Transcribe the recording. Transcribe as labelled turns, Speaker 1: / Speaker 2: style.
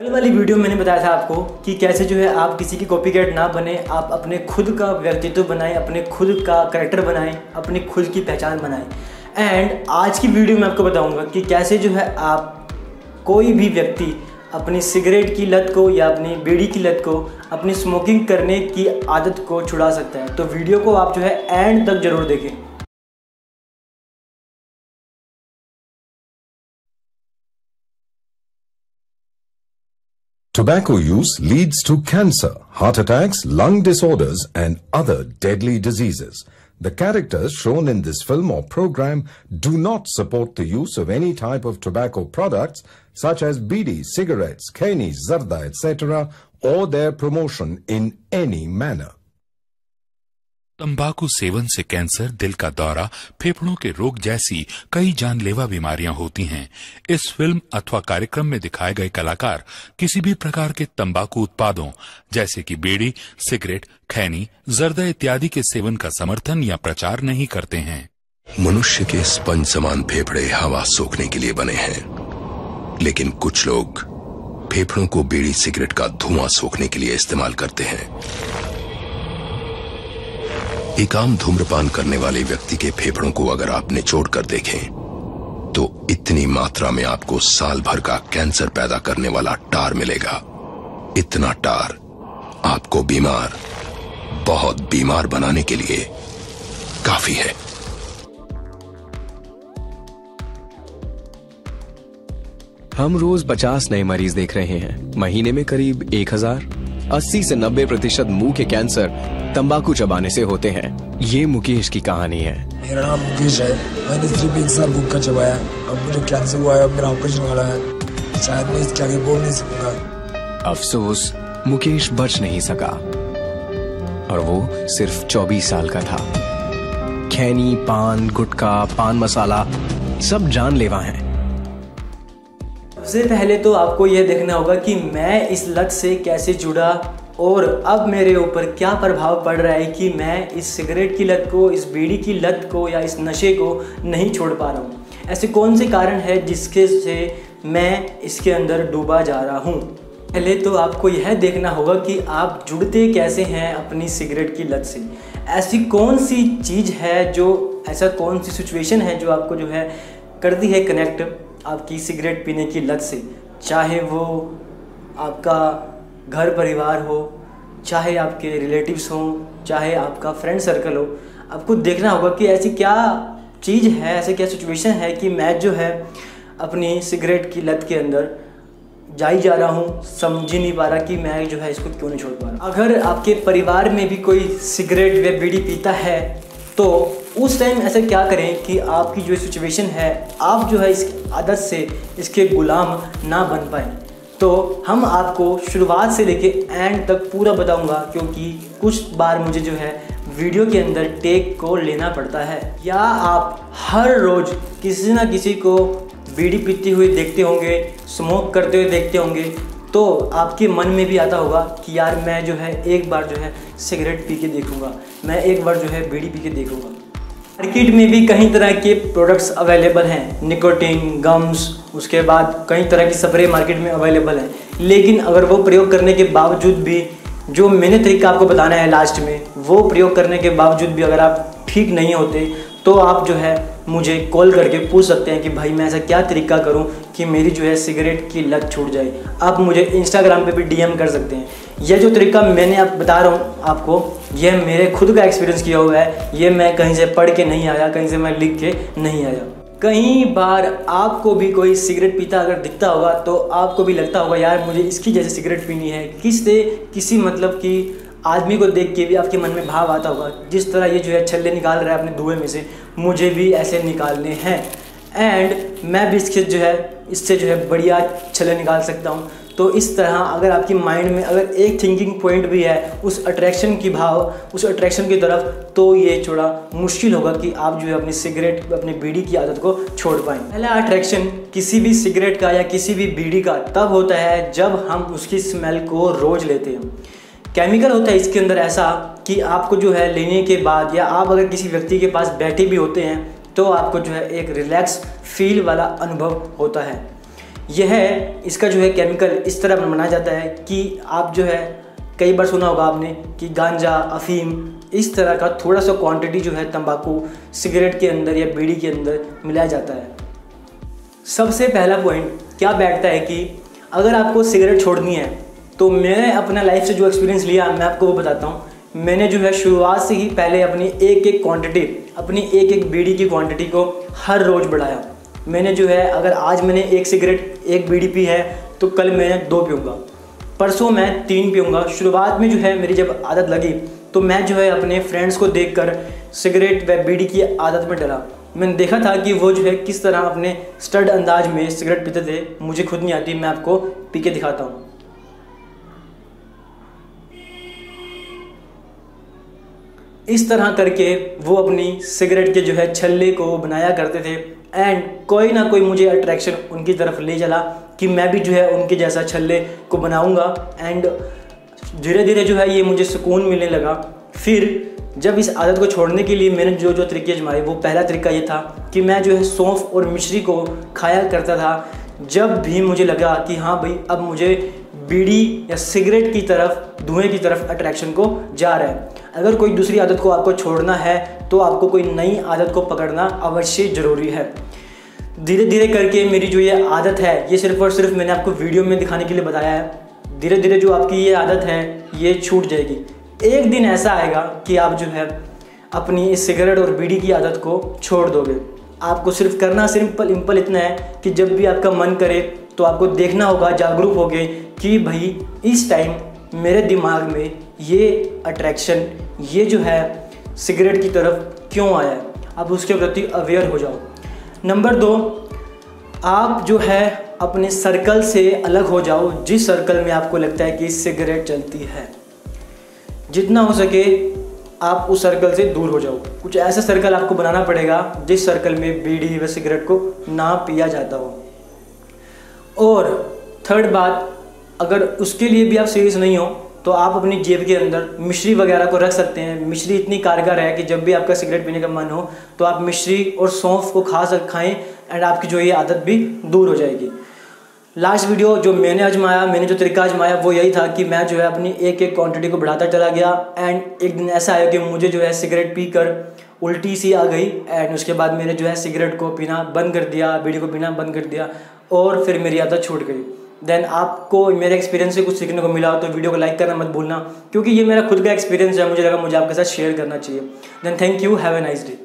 Speaker 1: कल वाली वीडियो मैंने बताया था आपको कि कैसे जो है आप किसी की कॉपी कैट ना बने, आप अपने खुद का व्यक्तित्व बनाएँ, अपने खुद का करेक्टर बनाएँ, अपनी खुद की पहचान बनाएँ। एंड आज की वीडियो में आपको बताऊँगा कि कैसे जो है आप कोई भी व्यक्ति अपनी सिगरेट की लत को या अपनी बीड़ी की लत को, अपनी स्मोकिंग करने की आदत को छुड़ा सकता है। तो वीडियो को आप जो है एंड तक ज़रूर देखें।
Speaker 2: Tobacco use leads to cancer, heart attacks, lung disorders and other deadly diseases. The characters shown in this film or program do not support the use of any type of tobacco products such as bidi, cigarettes, keni, zarda, etc. or their promotion in any manner.
Speaker 3: तंबाकू सेवन से cancer, दिल का दौरा, फेफड़ों के रोग जैसी कई जानलेवा बीमारियाँ होती हैं। इस फ़िल्म अथवा कार्यक्रम में दिखाए गए कलाकार किसी भी प्रकार के तंबाकू उत्पादों, जैसे कि बीड़ी, सिगरेट, खैनी, जर्दा इत्यादि के सेवन का समर्थन या प्रचार नहीं करते हैं।
Speaker 4: मनुष्य के स्पंज समान फेफड़े हवा सोखने के लिए बने हैं। लेकिन कुछ लोग फेफड़ों को बीड़ी, सिगरेट का धुआँ सोखने के लिए इस्तेमाल करते हैं। एक आम धूम्रपान करने वाले व्यक्ति के फेफड़ों को अगर आप निचोड़ कर देखें तो इतनी मात्रा में आपको साल भर का कैंसर पैदा करने वाला टार मिलेगा। इतना टार आपको बीमार, बहुत बीमार बनाने के लिए काफ़ी है।
Speaker 5: हम रोज 50 नए मरीज़ देख रहे हैं। महीने में करीब 1000 80 से 90 प्रतिशत मुँह के कैंसर तंबाकू चबाने से होते हैं। ये मुकेश की कहानी है।
Speaker 6: मेरा नाम मुकेश है। मैंने सिर्फ़ एक साल भूख चबाया। अब मुझे कैंसर हुआ है अब मेरा ऑपरेशन वाला है। शायद मैं इसके आगे बोल नहीं सकूँगा।
Speaker 5: अफसोस मुकेश बच नहीं सका। और वो सिर्फ़ 24 साल का था। खैनी पान गुटखा पान मसाला सब जानलेवा हैं।
Speaker 1: सबसे पहले तो आपको यह देखना होगा कि मैं इस लत से कैसे जुड़ा और अब मेरे ऊपर क्या प्रभाव पड़ रहा है कि मैं इस सिगरेट की लत को, इस बीड़ी की लत को या इस नशे को नहीं छोड़ पा रहा हूँ। ऐसे कौन से कारण है जिसके से मैं इसके अंदर डूबा जा रहा हूँ? पहले तो आपको यह देखना होगा कि आप जुड़ते कैसे हैं अपनी सिगरेट की लत से। ऐसी कौन सी चीज़ है जो, ऐसा कौन सी सिचुएशन है जो आपको जो है करती है कनेक्ट आपकी सिगरेट पीने की लत से, चाहे वो आपका घर परिवार हो, चाहे आपके रिलेटिव्स हों, चाहे आपका फ्रेंड सर्कल हो, आपको देखना होगा कि ऐसी क्या चीज़ है, ऐसे क्या सिचुएशन है कि मैं जो है अपनी सिगरेट की लत के अंदर जा ही जा रहा हूँ, समझ ही नहीं पा रहा कि मैं जो है इसको क्यों नहीं छोड़ पा रहा। अगर आपके परिवार में भी कोई सिगरेट व बीड़ी पीता है तो उस टाइम ऐसा क्या करें कि आपकी जो सिचुएशन है, आप जो है इस आदत से इसके गुलाम ना बन पाए। तो हम आपको शुरुआत से लेके एंड तक पूरा बताऊँगा क्योंकि कुछ बार मुझे जो है वीडियो के अंदर टेक को लेना पड़ता है। या आप हर रोज़ किसी ना किसी को बीड़ी पीते हुए देखते होंगे स्मोक करते हुए देखते होंगे तो आपके मन में भी आता होगा कि यार मैं जो है एक बार जो है सिगरेट पी के देखूँगा, मैं एक बार जो है बीड़ी पी के देखूँगा। मार्केट में भी कई तरह के प्रोडक्ट्स अवेलेबल हैं. निकोटीन गम्स उसके बाद कई तरह की स्प्रे मार्केट में अवेलेबल हैं. लेकिन अगर वो प्रयोग करने के बावजूद भी, जो मैंने तरीका आपको बताना है लास्ट में, वो प्रयोग करने के बावजूद भी अगर आप ठीक नहीं होते तो आप जो है मुझे कॉल करके पूछ सकते हैं कि भाई मैं ऐसा क्या तरीका करूँ कि मेरी जो है सिगरेट की लत छूट जाए। आप मुझे इंस्टाग्राम पे भी डीएम कर सकते हैं। यह जो तरीका मैंने आप बता रहा हूँ आपको यह मेरे खुद का एक्सपीरियंस किया हुआ है। ये मैं कहीं से पढ़ के नहीं आया, कहीं से मैं लिख के नहीं आया। कई बार आपको भी कोई सिगरेट पीता अगर दिखता होगा तो आपको भी लगता होगा, यार, मुझे इसकी जैसे सिगरेट पीनी है। किस से किसी मतलब कि आदमी को देख के भी आपके मन में भाव आता होगा, जिस तरह ये जो है छल्ले निकाल रहा है अपने धुएँ में से, मुझे भी ऐसे निकालने हैं। एंड मैं भी इसके जो है, इससे जो है बढ़िया छल्ले निकाल सकता हूँ। तो इस तरह अगर आपकी माइंड में अगर एक थिंकिंग पॉइंट भी है, उस अट्रैक्शन की भाव, उस अट्रैक्शन की तरफ़ तो ये थोड़ा मुश्किल होगा कि आप जो है अपनी सिगरेट अपनी बीड़ी की आदत को छोड़ पाएँ। पहला अट्रैक्शन किसी भी सिगरेट का या किसी भी बीड़ी का तब होता है जब हम उसकी स्मेल को रोज़ लेते हैं। केमिकल होता है इसके अंदर ऐसा कि आपको जो है लेने के बाद या आप अगर किसी व्यक्ति के पास बैठे भी होते हैं तो आपको जो है एक रिलैक्स फील वाला अनुभव होता है। यह इसका जो है केमिकल इस तरह बनाया जाता है कि आप जो है, कई बार सुना होगा आपने कि गांजा, अफीम इस तरह का थोड़ा सा क्वांटिटी जो है तंबाकू सिगरेट के अंदर या बीड़ी के अंदर मिलाया जाता है। सबसे पहला पॉइंट क्या बैठता है कि अगर आपको सिगरेट छोड़नी है तो मैंने अपना लाइफ से जो एक्सपीरियंस लिया, मैं आपको वो बताता हूँ। मैंने जो है शुरुआत से ही पहले अपनी एक एक क्वांटिटी अपनी एक एक बीड़ी की क्वांटिटी को हर रोज़ बढ़ाया। मैंने जो है, अगर आज मैंने एक सिगरेट एक बीड़ी पी है तो कल मैं दो पीऊँगा। परसों मैं तीन पीऊँगा। शुरुआत में जो है मेरी जब आदत लगी तो मैं जो है अपने फ्रेंड्स को देखकर सिगरेट व बीड़ी की आदत में डरा मैंने देखा था कि वो जो है किस तरह अपने स्टड अंदाज में सिगरेट पीते थे। मुझे खुद नहीं आती, मैं आपको पी के दिखाता हूँ। इस तरह करके वो अपनी सिगरेट के जो है छल्ले को बनाया करते थे। एंड कोई ना कोई मुझे अट्रैक्शन उनकी तरफ़ ले चला कि मैं भी जो है उनके जैसा छल्ले को बनाऊँगा। एंड धीरे धीरे जो है ये मुझे सुकून मिलने लगा। फिर जब इस आदत को छोड़ने के लिए मैंने जो जो तरीके आजमाए, वो पहला तरीका ये था कि मैं जो है सौंफ और मिश्री को खाया करता था। जब भी मुझे लगा कि हाँ भाई, अब मुझे बीड़ी या सिगरेट की तरफ़, धुएँ की तरफ़ अट्रैक्शन को जा रहा है। अगर कोई दूसरी आदत को आपको छोड़ना है तो आपको कोई नई आदत को पकड़ना अवश्य ज़रूरी है। धीरे धीरे करके मेरी जो ये आदत है, ये सिर्फ़ और सिर्फ़ मैंने आपको वीडियो में दिखाने के लिए बताया है। धीरे धीरे जो आपकी ये आदत है, ये छूट जाएगी। एक दिन ऐसा आएगा कि आप जो है, अपनी इस सिगरेट और बीड़ी की आदत को छोड़ दोगे। आपको सिर्फ़ करना सिंपल इम्पल इतना है कि जब भी आपका मन करे तो आपको देखना होगा, जागरूक होगे कि भाई, इस टाइम मेरे दिमाग में ये अट्रैक्शन ये जो है सिगरेट की तरफ़ क्यों आया आप उसके प्रति अवेयर हो जाओ। नंबर दो, आप जो है, अपने सर्कल से अलग हो जाओ, जिस सर्कल में आपको लगता है कि सिगरेट चलती है। जितना हो सके आप उस सर्कल से दूर हो जाओ। कुछ ऐसा सर्कल आपको बनाना पड़ेगा, जिस सर्कल में बीड़ी व सिगरेट को ना पिया जाता हो। और थर्ड बात अगर उसके लिए भी आप सीरियस नहीं हो तो आप अपनी जेब के अंदर मिश्री वगैरह को रख सकते हैं। मिश्री इतनी कारगर है कि जब भी आपका सिगरेट पीने का मन हो तो आप मिश्री और सौंफ को खा सक, खाएँ एंड आपकी जो ये आदत भी दूर हो जाएगी। लास्ट वीडियो जो मैंने आजमाया मैंने जो तरीका आजमाया वो यही था कि मैं जो है अपनी एक एक क्वांटिटी को बढ़ाता चला गया एंड एक दिन ऐसा आया कि मुझे जो है सिगरेट पी कर उल्टी सी आ गई एंड उसके बाद मैंने जो है सिगरेट को पीना बंद कर दिया बीड़ी को पीना बंद कर दिया और फिर मेरी आदत छूट गई। देन आपको मेरे एक्सपीरियंस से कुछ सीखने को मिला हो तो वीडियो को लाइक करना मत भूलना, क्योंकि ये मेरा खुद का एक्सपीरियंस है। मुझे लगा मुझे आपके साथ शेयर करना चाहिए। Then thank you have a nice day